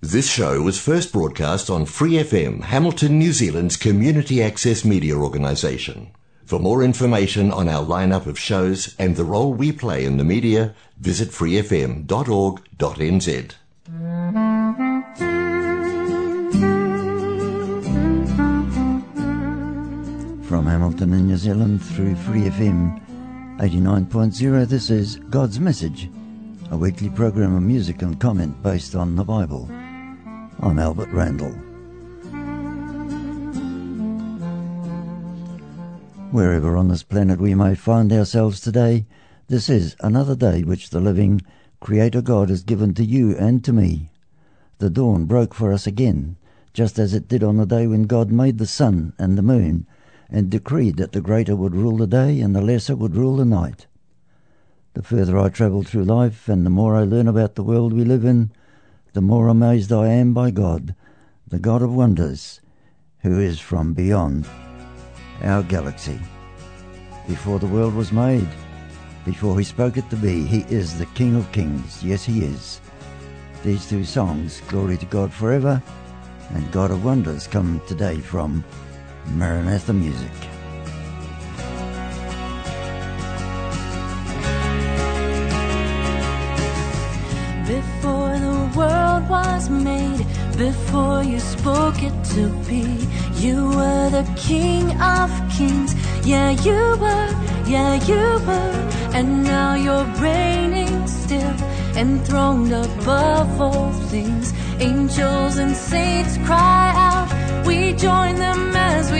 This show was first broadcast on Free FM, Hamilton, New Zealand's community access media organisation. For more information on our lineup of shows and the role we play in the media, visit freefm.org.nz. From Hamilton in New Zealand through Free FM 89.0, this is God's Message, a weekly program of music and comment based on the Bible. I'm Albert Randall. Wherever on this planet we may find ourselves today, this is another day which the living Creator God has given to you and to me. The dawn broke for us again, just as it did on the day when God made the sun and the moon and decreed that the greater would rule the day and the lesser would rule the night. The further I travel through life and the more I learn about the world we live in, the more amazed I am by God, the God of wonders, who is from beyond our galaxy. Before the world was made, before he spoke it to be, he is the King of Kings. Yes, he is. These two songs, Glory to God Forever and God of Wonders, come today from Maranatha Music. Before you spoke it to be, you were the King of Kings. Yeah, you were, yeah, you were, and now you're reigning still, enthroned above all things. Angels and saints cry out, we join them as we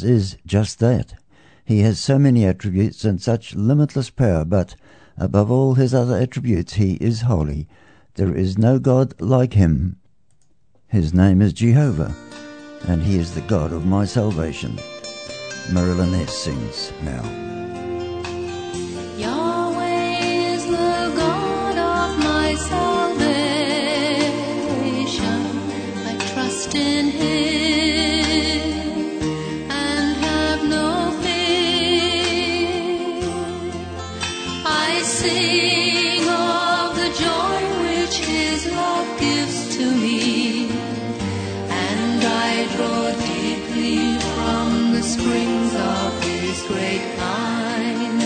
Jesus is just that. He has so many attributes and such limitless power, but above all his other attributes, he is holy. There is no God like him. His name is Jehovah, and he is the God of my salvation. Marilyn S. sings now. and I draw deeply from the springs of this great pine.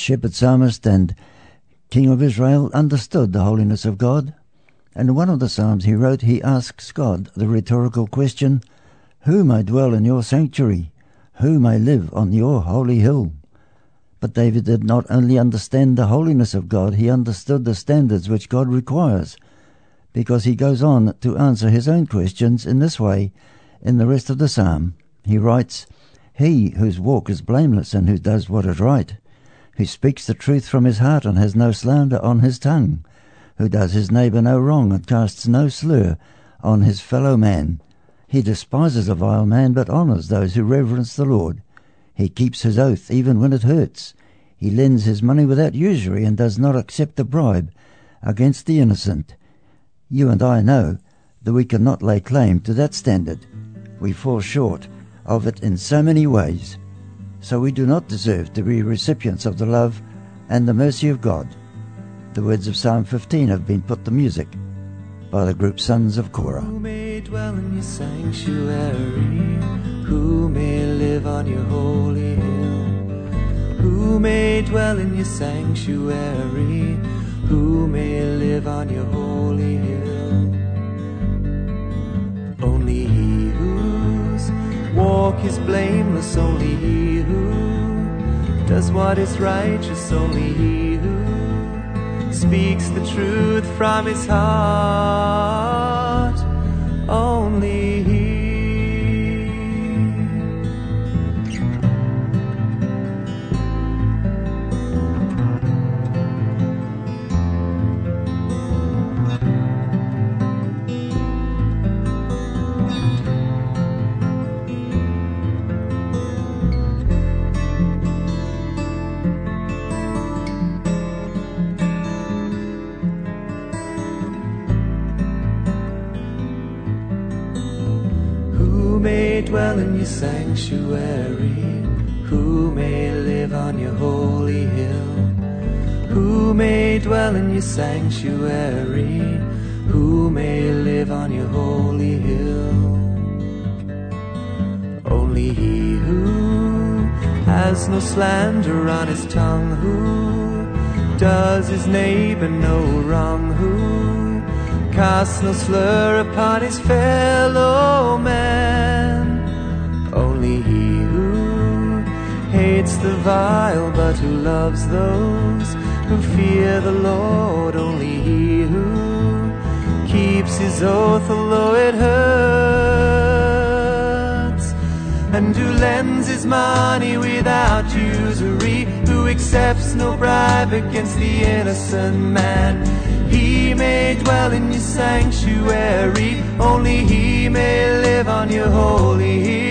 Shepherd Psalmist and King of Israel understood the holiness of God. And in one of the Psalms he wrote, he asks God the rhetorical question, Who may dwell in your sanctuary? Who may live on your holy hill? But David did not only understand the holiness of God, he understood the standards which God requires, because he goes on to answer his own questions in this way in the rest of the psalm. He writes, He whose walk is blameless and who does what is right, who speaks the truth from his heart and has no slander on his tongue, who does his neighbour no wrong and casts no slur on his fellow man. He despises a vile man, but honours those who reverence the Lord. He keeps his oath even when it hurts. He lends his money without usury, and does not accept a bribe against the innocent. You and I know that we cannot lay claim to that standard. We fall short of it in so many ways. So we do not deserve to be recipients of the love and the mercy of God. The words of Psalm 15 have been put to music by the group Sons of Korah. Who may dwell in your sanctuary? Who may live on your holy hill? Who may dwell in your sanctuary? Who may live on your holy hill? Only he whose walk is blameless, only he who does what is righteous, only he who speaks the truth from his heart. May dwell in your sanctuary? Who may live on your holy hill? Who may dwell in your sanctuary? Who may live on your holy hill? Only he who has no slander on his tongue, who does his neighbor no wrong, who casts no slur upon his fellow man. Only he who hates the vile but who loves those who fear the Lord. Only he who keeps his oath although it hurts. And who lends his money without usury, who accepts no bribe against the innocent man. He may dwell in your sanctuary, only he may live on your holy hill.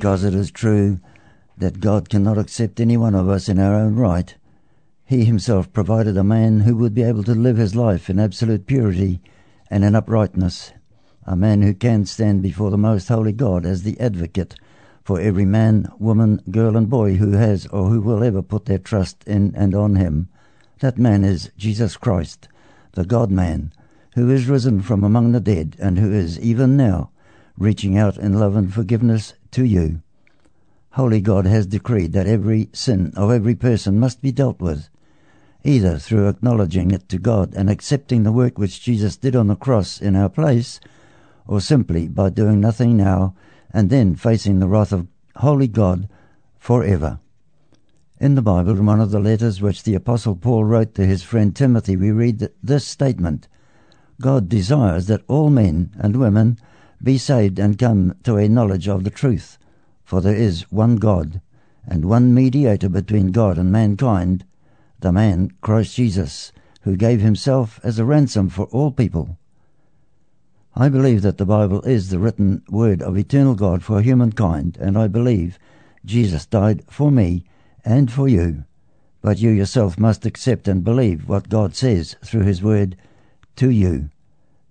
Because it is true that God cannot accept any one of us in our own right. He himself provided a man who would be able to live his life in absolute purity and in uprightness, a man who can stand before the most holy God as the advocate for every man, woman, girl, and boy who has or who will ever put their trust in and on him. That man is Jesus Christ, the God man, who is risen from among the dead and who is even now reaching out in love and forgiveness to you. Holy God has decreed that every sin of every person must be dealt with, either through acknowledging it to God and accepting the work which Jesus did on the cross in our place, or simply by doing nothing now and then facing the wrath of Holy God forever. In the Bible, in one of the letters which the Apostle Paul wrote to his friend Timothy, we read this statement God desires that all men and women be saved and come to a knowledge of the truth. For there is one God, and one mediator between God and mankind, the man Christ Jesus, who gave himself as a ransom for all people. I believe that the Bible is the written word of eternal God for humankind, and I believe Jesus died for me and for you. But you yourself must accept and believe what God says through his word to you.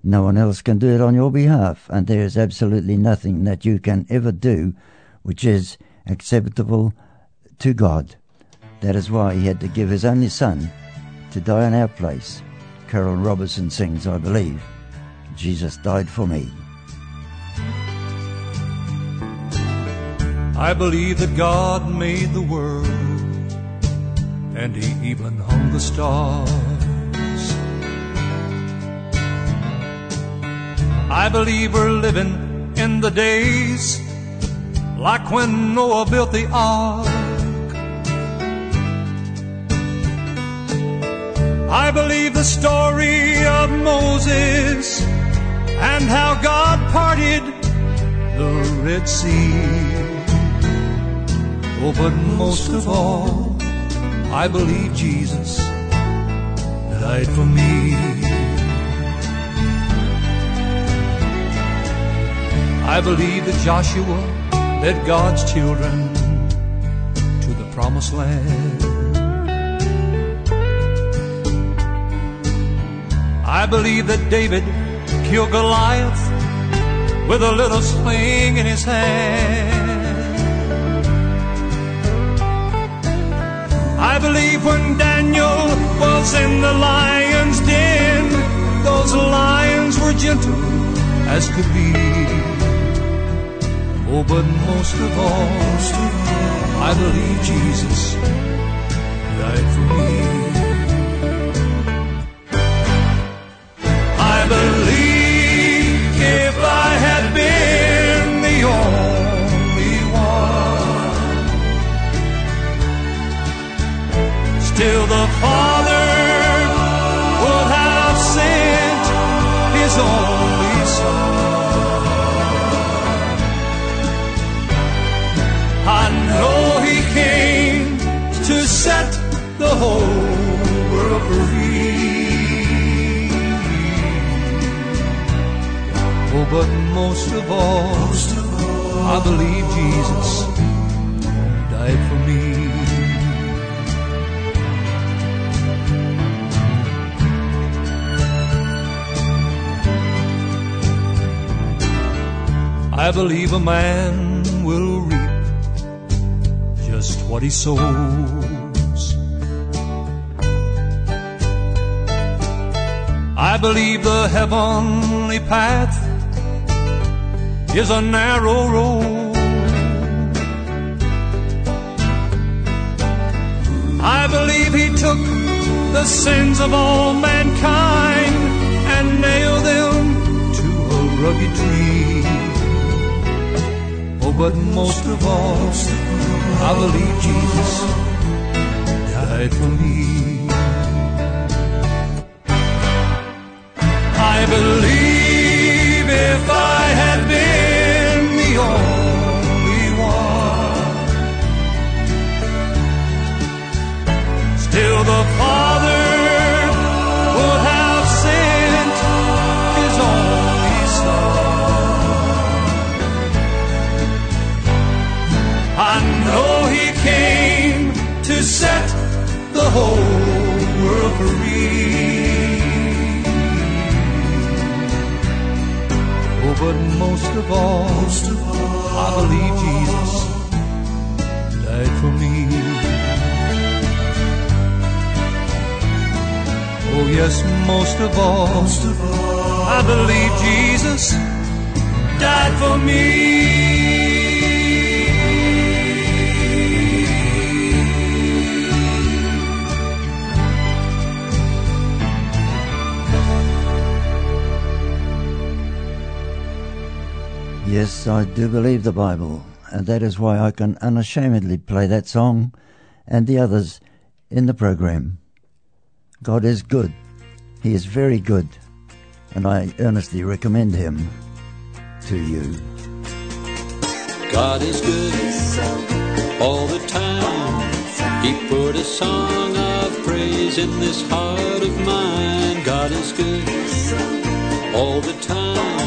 No one else can do it on your behalf, and there is absolutely nothing that you can ever do which is acceptable to God. That is why he had to give his only son to die in our place. Carol Robertson sings, I believe, Jesus died for me. I believe that God made the world and he even hung the stars. I believe we're living in the days like when Noah built the ark. I believe the story of Moses and how God parted the Red Sea. Oh, but most of all, I believe Jesus died for me. I believe that Joshua led God's children to the promised land. I believe that David killed Goliath with a little sling in his hand. I believe when Daniel was in the lion's den, those lions were gentle as could be. Oh, but most of all, I believe Jesus died for me. I believe if I had been the only one, still the Father but most of all, I believe Jesus died for me. I believe a man will reap just what he sows. I believe the heavenly path is a narrow road. I believe he took the sins of all mankind and nailed them to a rugged tree. Oh, but most of all, I believe Jesus died for me. I believe if I had most of all, most of all, I believe Jesus died for me. Oh, yes, most of all, most of all, I believe Jesus died for me. Yes, I do believe the Bible, and that is why I can unashamedly play that song and the others in the program. God is good. He is very good, and I earnestly recommend Him to you. God is good all the time. He put a song of praise in this heart of mine. God is good all the time.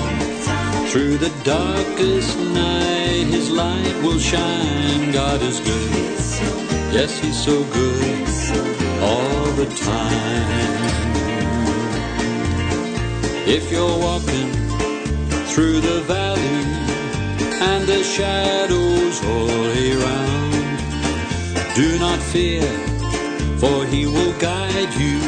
Through the darkest night, His light will shine. God is good. Yes, He's so good all the time. If you're walking through the valley and the shadows all around, do not fear, for He will guide you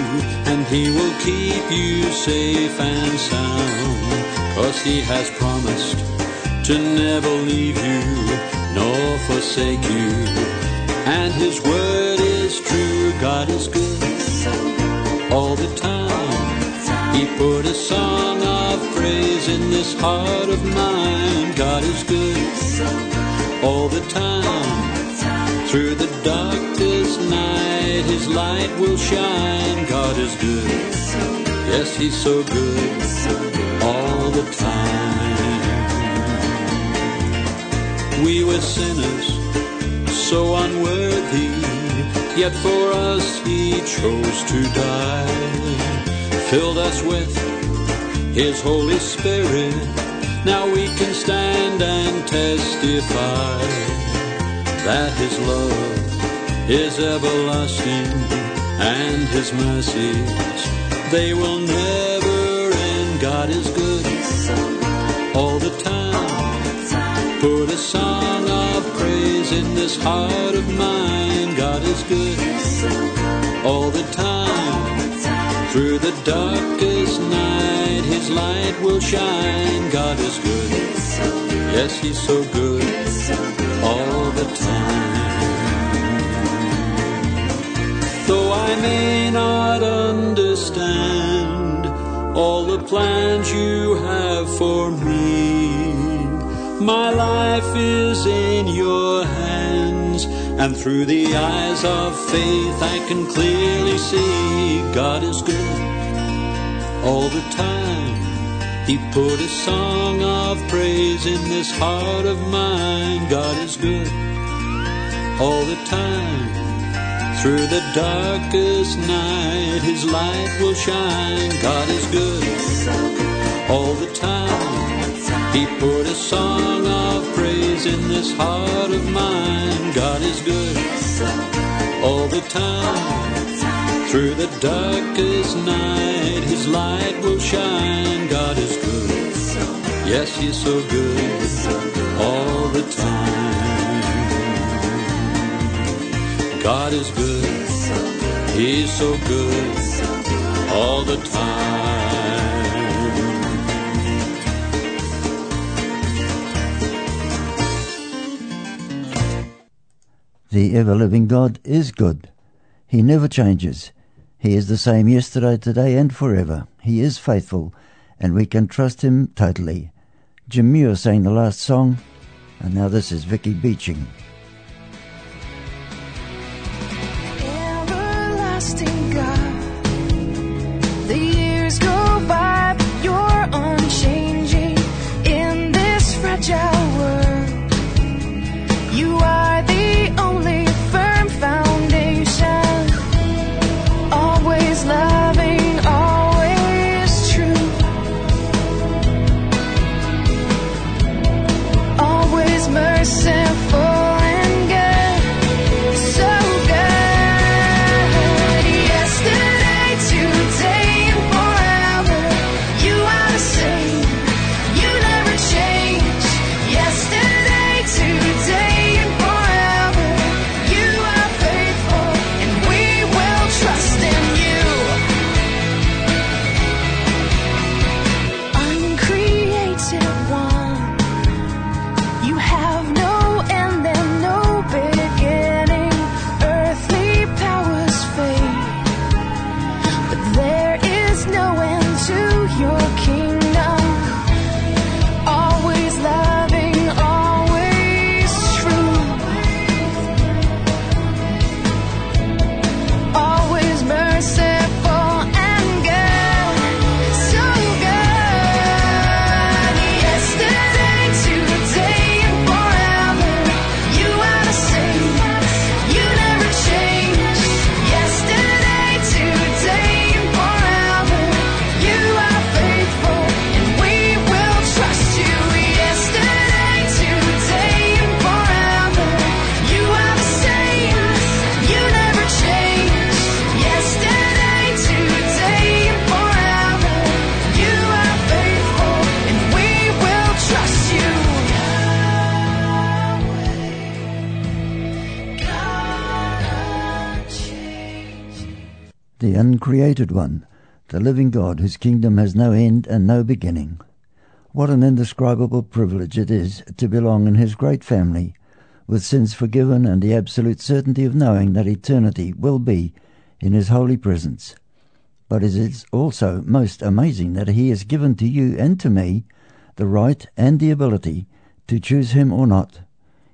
and He will keep you safe and sound. Cause He has promised to never leave you nor forsake you. And His word is true, God is good all the time. He put a song of praise in this heart of mine. God is good all the time. Through the darkest night, His light will shine. God is good. Yes, He's so good the time. We were sinners, so unworthy, yet for us He chose to die. Filled us with His Holy Spirit. Now we can stand and testify that His love is everlasting and His mercies, they will never end. God is good all the time. Put a song of praise in this heart of mine. God is good all the time. Through the darkest night, His light will shine. God is good. Yes, He's so good all the time. Though I may not understand all the plans you have for me, my life is in your hands. And through the eyes of faith, I can clearly see God is good all the time. He put a song of praise in this heart of mine. God is good all the time. Through the darkest night, His light will shine. God is good all the time. He put a song of praise in this heart of mine. God is good all the time. Through the darkest night, His light will shine. God is good. Yes, He's so good all the time. God is good. He's so good all the time. The ever living God is good. He never changes. He is the same yesterday, today, and forever. He is faithful, and we can trust Him totally. Jim Muir sang the last song, and now this is Vicky Beeching. The uncreated one, the living God whose kingdom has no end and no beginning. What an indescribable privilege it is to belong in his great family, with sins forgiven and the absolute certainty of knowing that eternity will be in His holy presence. But it is also most amazing that He has given to you and to me the right and the ability to choose Him or not.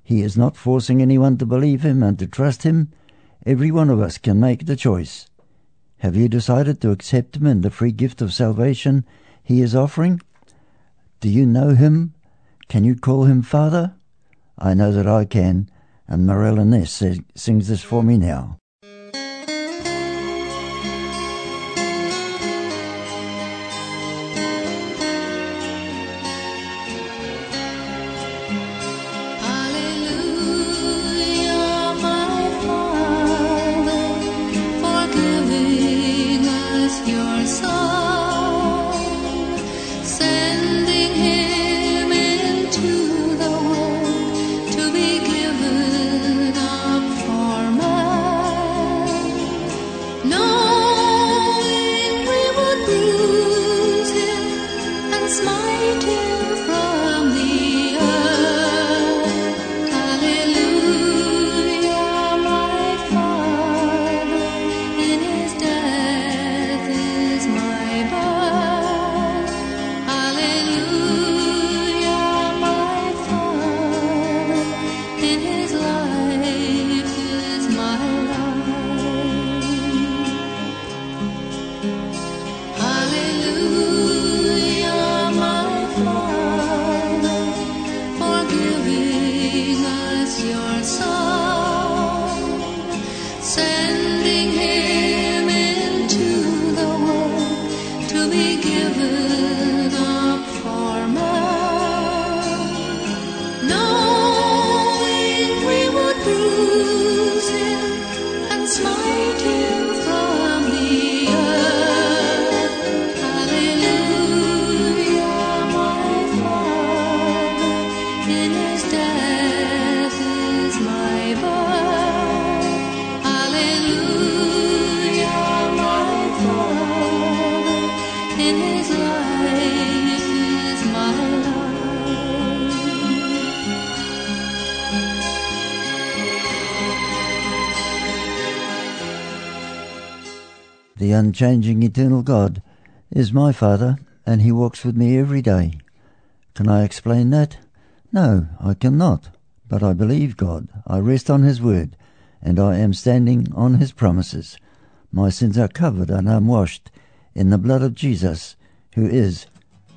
He is not forcing anyone to believe Him and to trust Him. Every one of us can make the choice. Have you decided to accept Him and the free gift of salvation He is offering? Do you know Him? Can you call Him Father? I know that I can, and Morella Ness sings this for me now. Unchanging eternal God is my Father, and He walks with me every day. Can I explain that? No, I cannot. But I believe God. I rest on His word, and I am standing on His promises. My sins are covered and I'm washed in the blood of Jesus, who is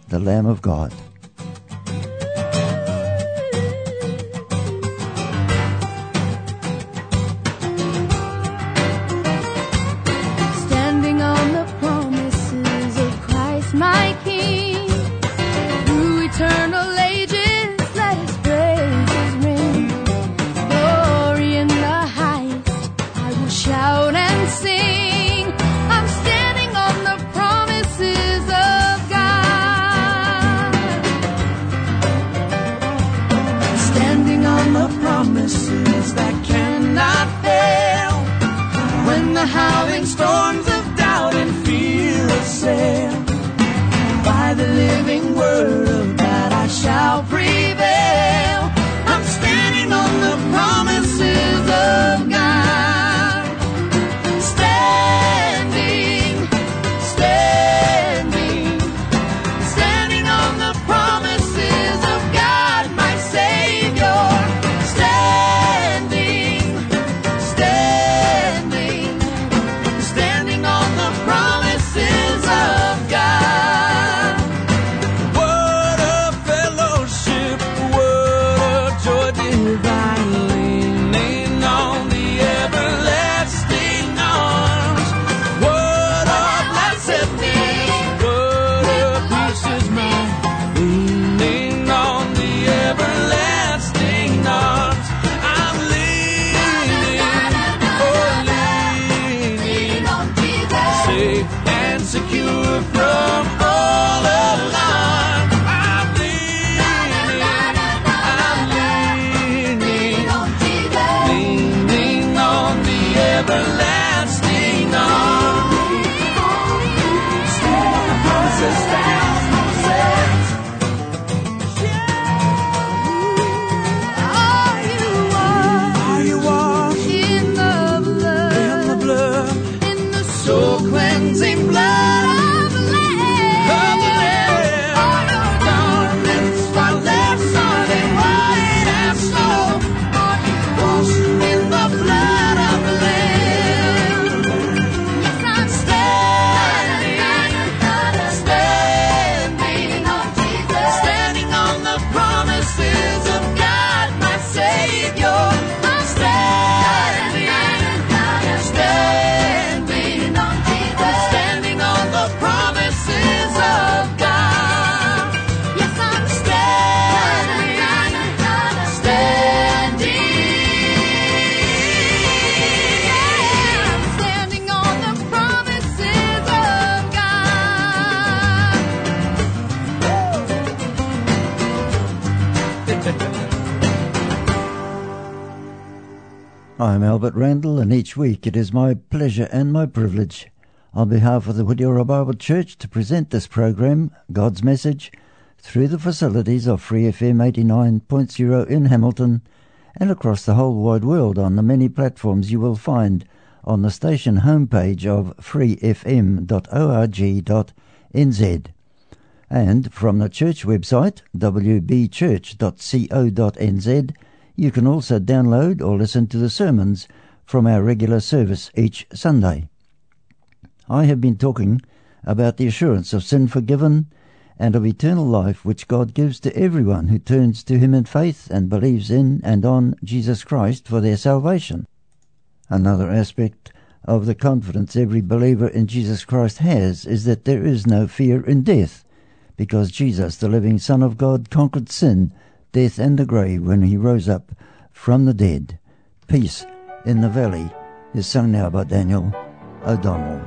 the Lamb of God. Each week it is my pleasure and my privilege, on behalf of the Whitiora Bible Church, to present this program, God's Message, through the facilities of Free FM 89.0 in Hamilton and across the whole wide world on the many platforms you will find on the station homepage of freefm.org.nz and from the church website wbchurch.co.nz you can also download or listen to the sermons from our regular service each Sunday. I have been talking about the assurance of sin forgiven and of eternal life which God gives to everyone who turns to Him in faith and believes in and on Jesus Christ for their salvation. Another aspect of the confidence every believer in Jesus Christ has is that there is no fear in death, because Jesus, the living Son of God, conquered sin death, and the grave when he rose up from the dead. Peace in the Valley is sung now by Daniel O'Donnell.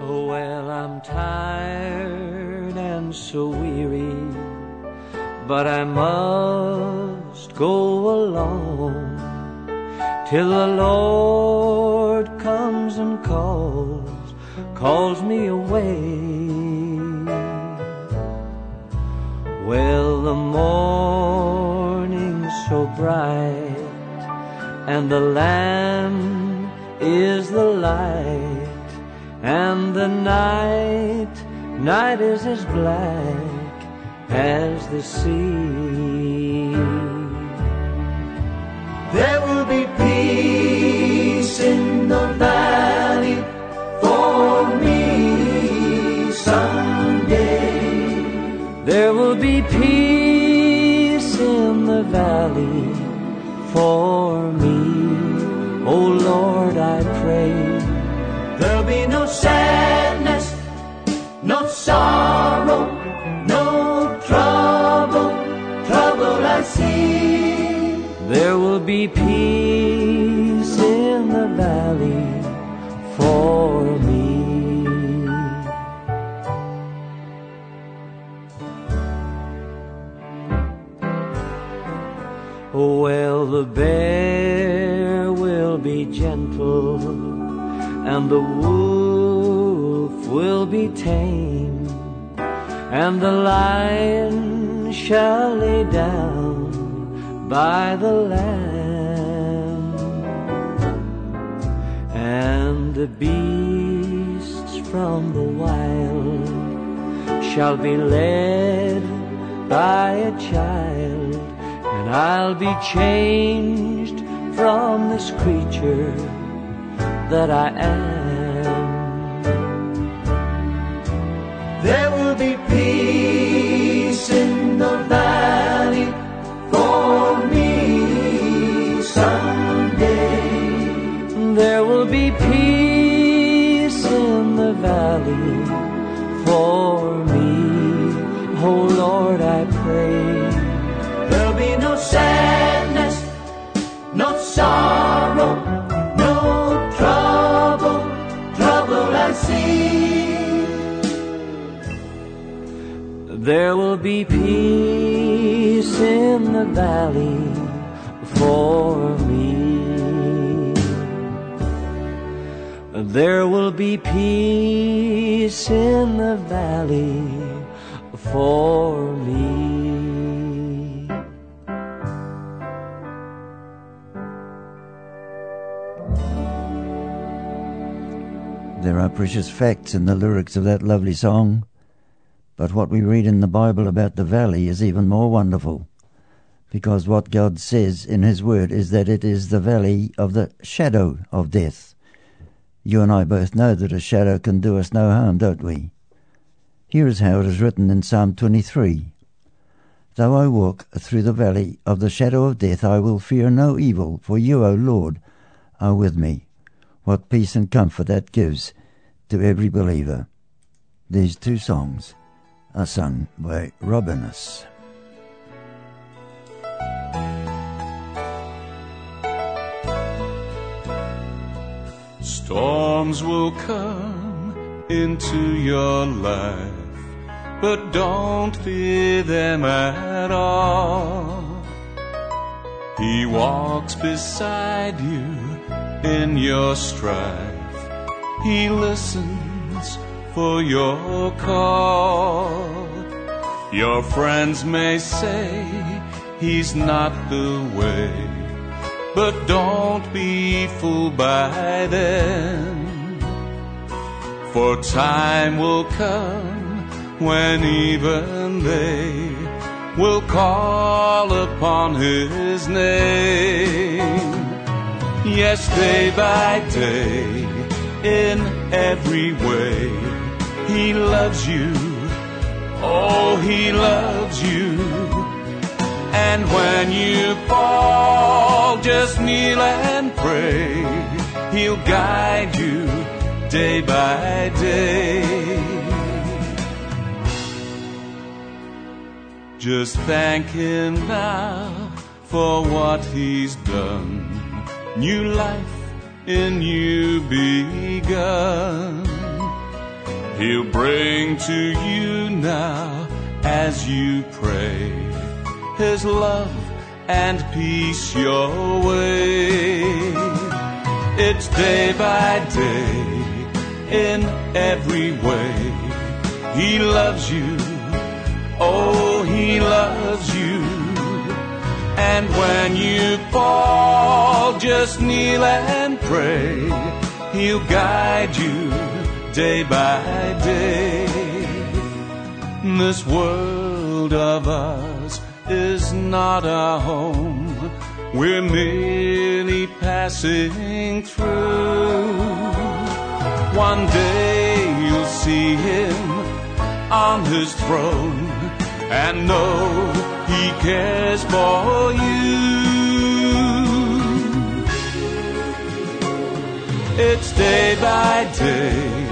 Oh, well, I'm tired and so weary, but I must go along till the Lord comes and calls calls me away. Well, the morning's so bright, and the Lamb is the light, and the night, night is as black as the sea. There will be peace in the valley There will be peace in the valley for me. Oh Lord, I pray. There'll be no sadness, no sorrow, well, the bear will be gentle, and the wolf will be tame, and the lion shall lay down by the lamb. And the beasts from the wild shall be led by a child, and I'll be changed from this creature that I am. Valley for me. There will be peace in the valley for me. There are precious facts in the lyrics of that lovely song, but what we read in the Bible about the valley is even more wonderful, because what God says in His Word is that it is the valley of the shadow of death. You and I both know that a shadow can do us no harm, don't we? Here is how it is written in Psalm 23 Though I walk through the valley of the shadow of death, I will fear no evil, for you, O Lord, are with me. What peace and comfort that gives to every believer. These two songs are sung by Robinus. Storms will come into your life, but don't fear them at all. He walks beside you in your strife. He listens for your call. Your friends may say he's not the way, but don't be fooled by them. For time will come when even they will call upon his name. Yes, day by day, in every way, he loves you. Oh, he loves you. And when you fall, just kneel and pray. He'll guide you day by day. Just thank him now for what he's done. New life in you begun. He'll bring to you now as you pray his love and peace your way. It's day by day in every way. He loves you. Oh, he loves you. And when you fall, just kneel and pray. He'll guide you day by day. This world of ours is not our home. We're merely passing through. One day you'll see him on his throne and know he cares for you. It's day by day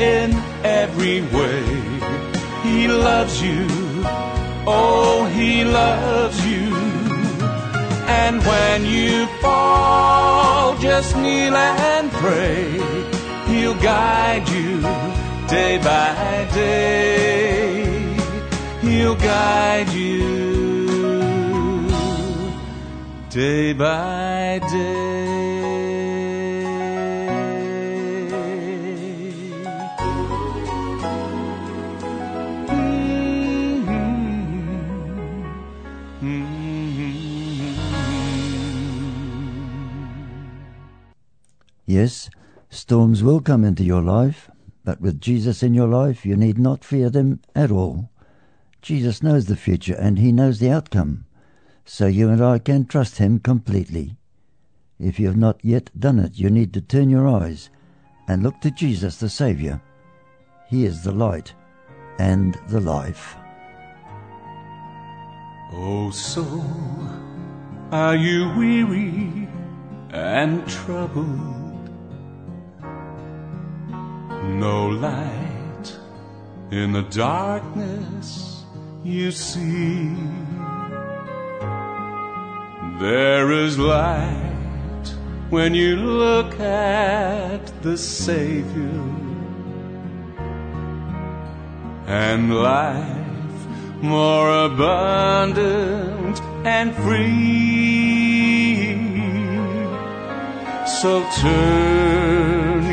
in every way. He loves you. Oh, he loves you. And when you fall, just kneel and pray. He'll guide you day by day. He'll guide you day by day. Yes, storms will come into your life, but with Jesus in your life, you need not fear them at all. Jesus knows the future and he knows the outcome, so you and I can trust him completely. If you have not yet done it, you need to turn your eyes and look to Jesus the Saviour. He is the light and the life. Oh, soul, are you weary and troubled? No light in the darkness you see. There is light when you look at the Savior and life more abundant and free. So turn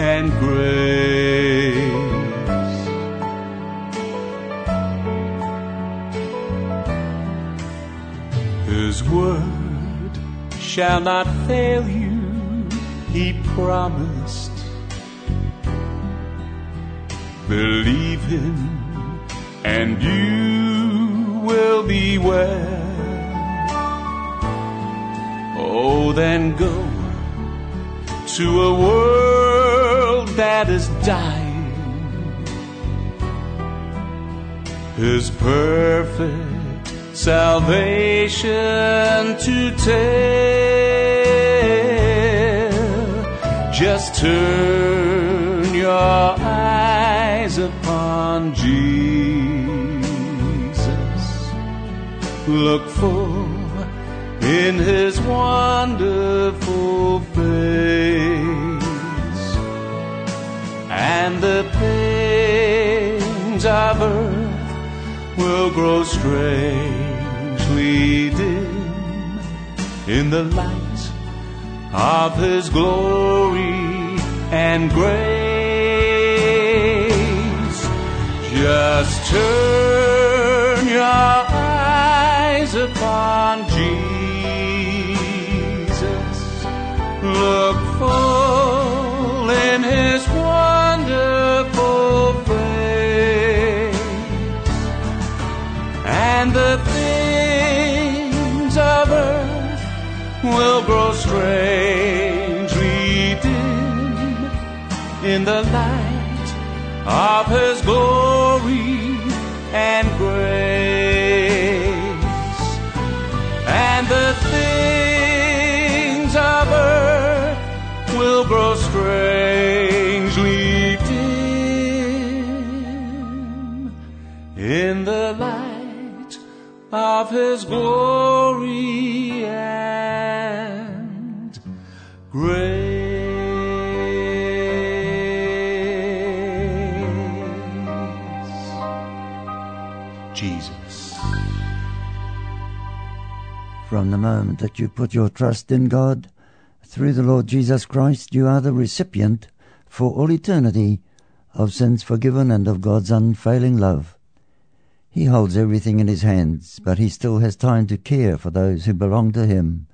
and grace. His word shall not fail you, he promised. Believe him and you will be well. Oh, then go to a world that is dying. His perfect salvation to tell. Just turn your eyes upon Jesus. Look full in his wonderful pains of earth will grow strangely dim in the light of his glory and grace. Just turn your eyes upon Jesus. Look full in his wonderful And the things of earth will grow strangely dim in the light of his glory and of his glory and grace. Jesus. From the moment that you put your trust in God, through the Lord Jesus Christ, you are the recipient for all eternity of sins forgiven and of God's unfailing love. He holds everything in his hands, but he still has time to care for those who belong to him.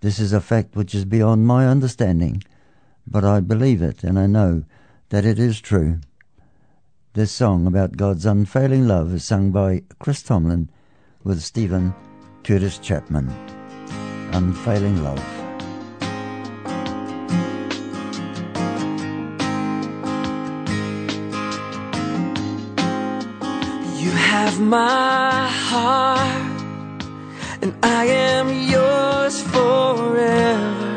This is a fact which is beyond my understanding, but I believe it and I know that it is true. This song about God's unfailing love is sung by Chris Tomlin with Steven Curtis Chapman. Unfailing love. Have my heart, and I am yours forever.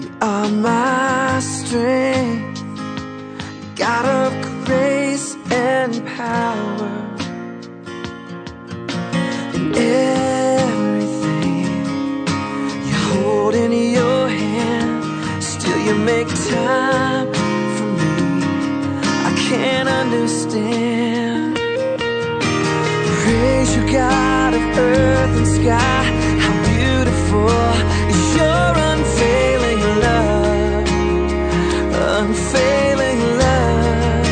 You are my strength, God of grace and power. And everything you hold in your hand, still you make time for me. I can't understand. God of earth and sky. How beautiful is your unfailing love, unfailing love.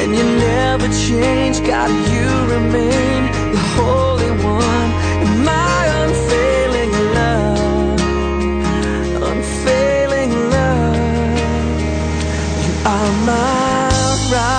And you never change, God, you remain the Holy One. And my unfailing love, unfailing love. You are my rock,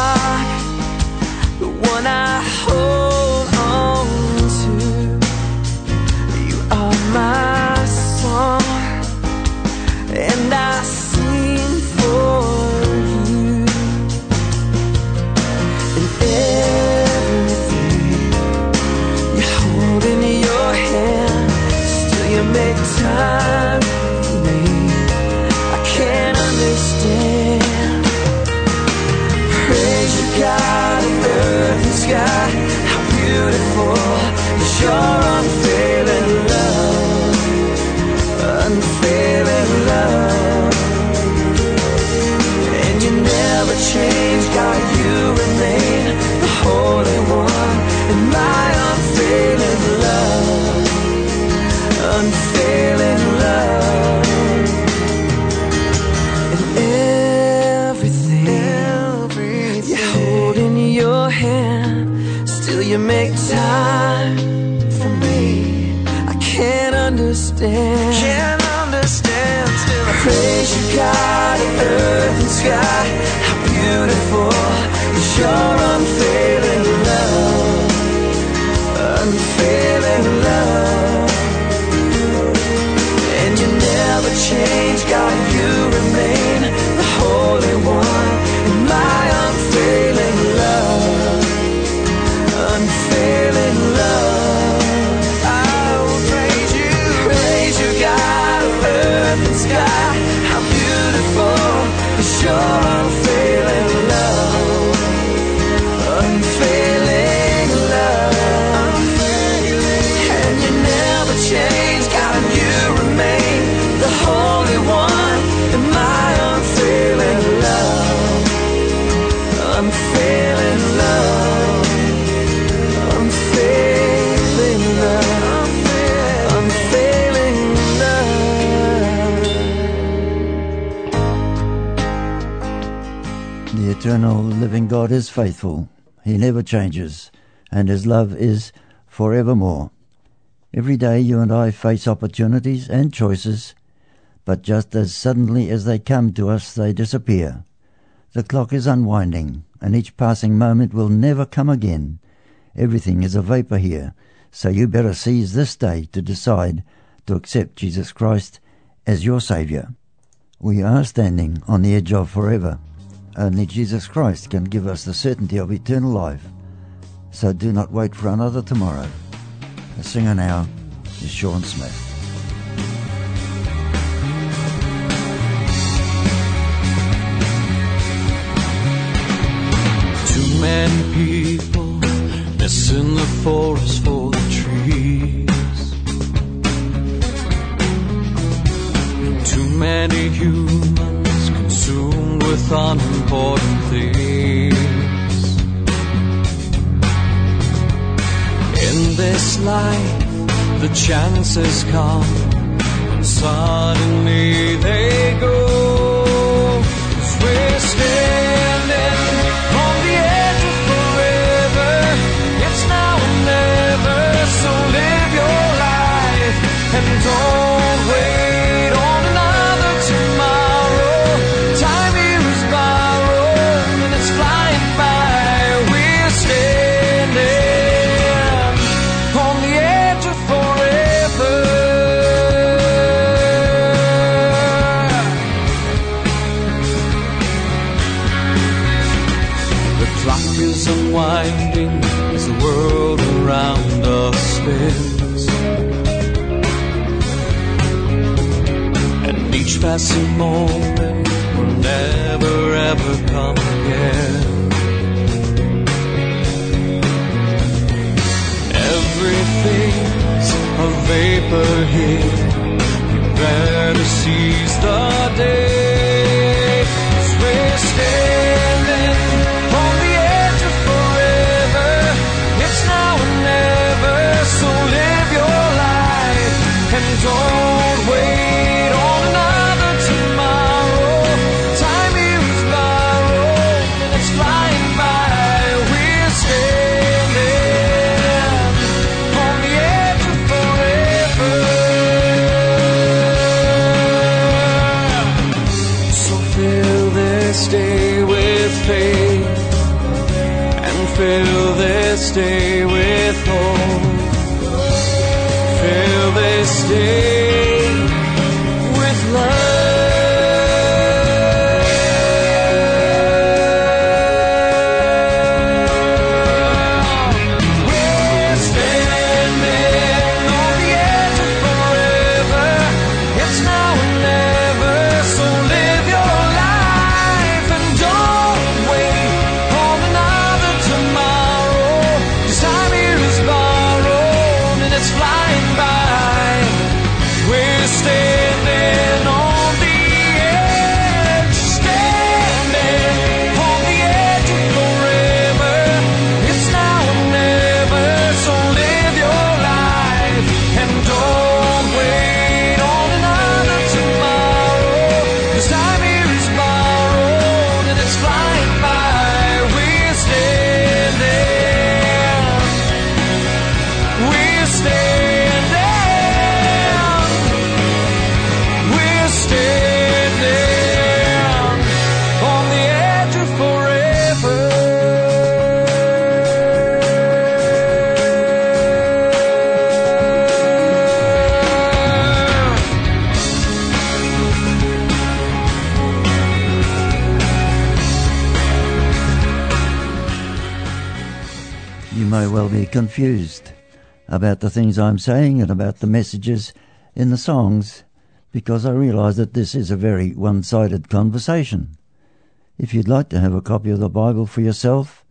is faithful. He never changes, and His love is forevermore. Every day you and I face opportunities and choices, but just as suddenly as they come to us, they disappear. The clock is unwinding, and each passing moment will never come again. Everything is a vapor here, so you better seize this day to decide to accept Jesus Christ as your Saviour. We are standing on the edge of forever. Only Jesus Christ can give us the certainty of eternal life. So do not wait for another tomorrow. The singer now is Sean Smith. Too many people missing the forest for the trees. Too many humans consumed with unimportant things. In this life, the chances come, and suddenly they go. we're standing on the edge of forever. It's now or never, so live your life and don't passing moment will never ever come again. Everything's a vapor here. You better seize the day. Confused about the things I'm saying and about the messages in the songs because I realize that this is a very one sided conversation. If you'd like to have a copy of the Bible for yourself,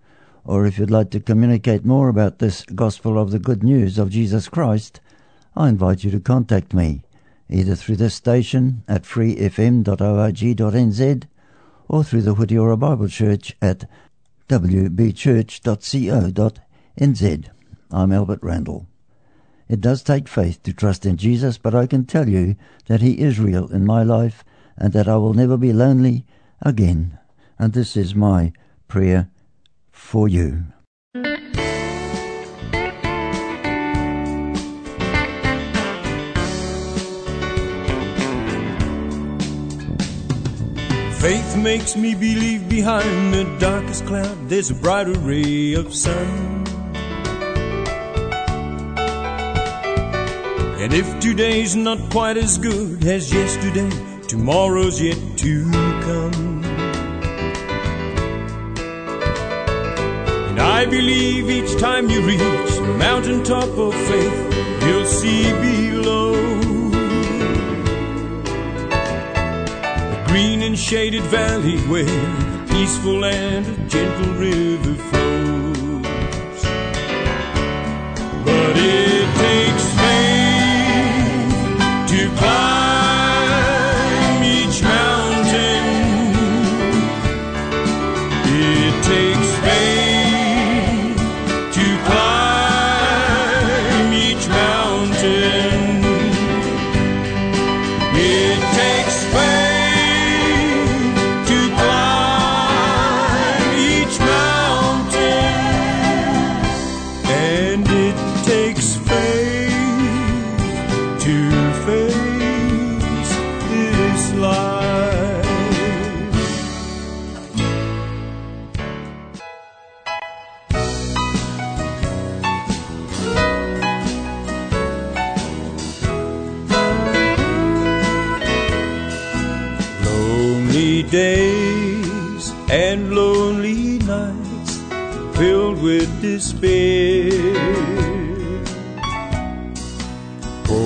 or if you'd like to communicate more about this gospel of the good news of Jesus Christ, I invite you to contact me either through this station at freefm.org.nz or through the Whitiora Bible Church at wbchurch.co.nz. I'm Albert Randall. It does take faith to trust in Jesus, but I can tell you that He is real in my life and that I will never be lonely again. And this is my prayer for you. Faith makes me believe behind the darkest cloud there's a brighter ray of sun. And if today's not quite as good as yesterday, tomorrow's yet to come. And I believe each time you reach the mountaintop of faith, you'll see below a green and shaded valley where a peaceful and a gentle river flows. But it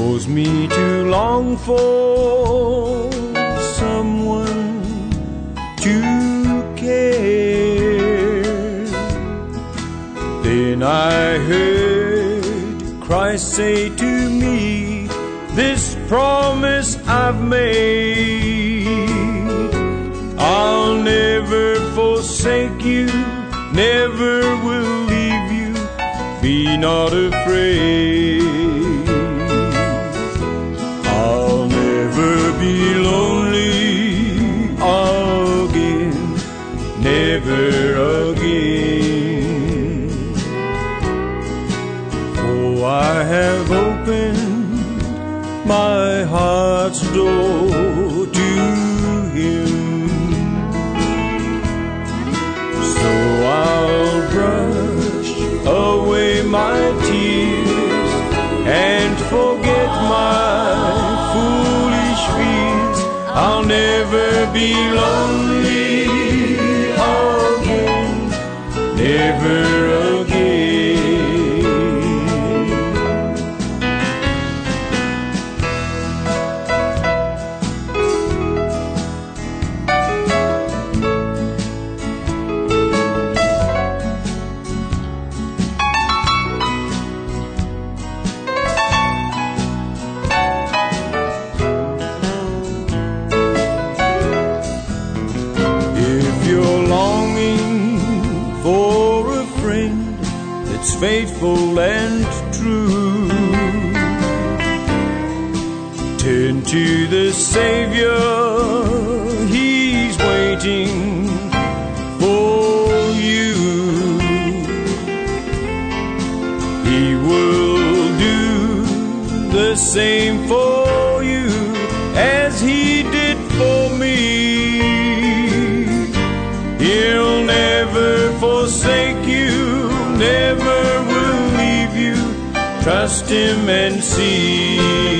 cause me to long for someone to care. Then I heard Christ say to me, This promise I've made. I'll never forsake you, never will leave you. Be not afraid. Have opened my heart's door to Him. So I'll brush away my tears and forget my foolish fears. I'll never be lonely again, never waiting for you. He will do the same for you as He did for me. He'll never forsake you, never will leave you. Trust Him and see.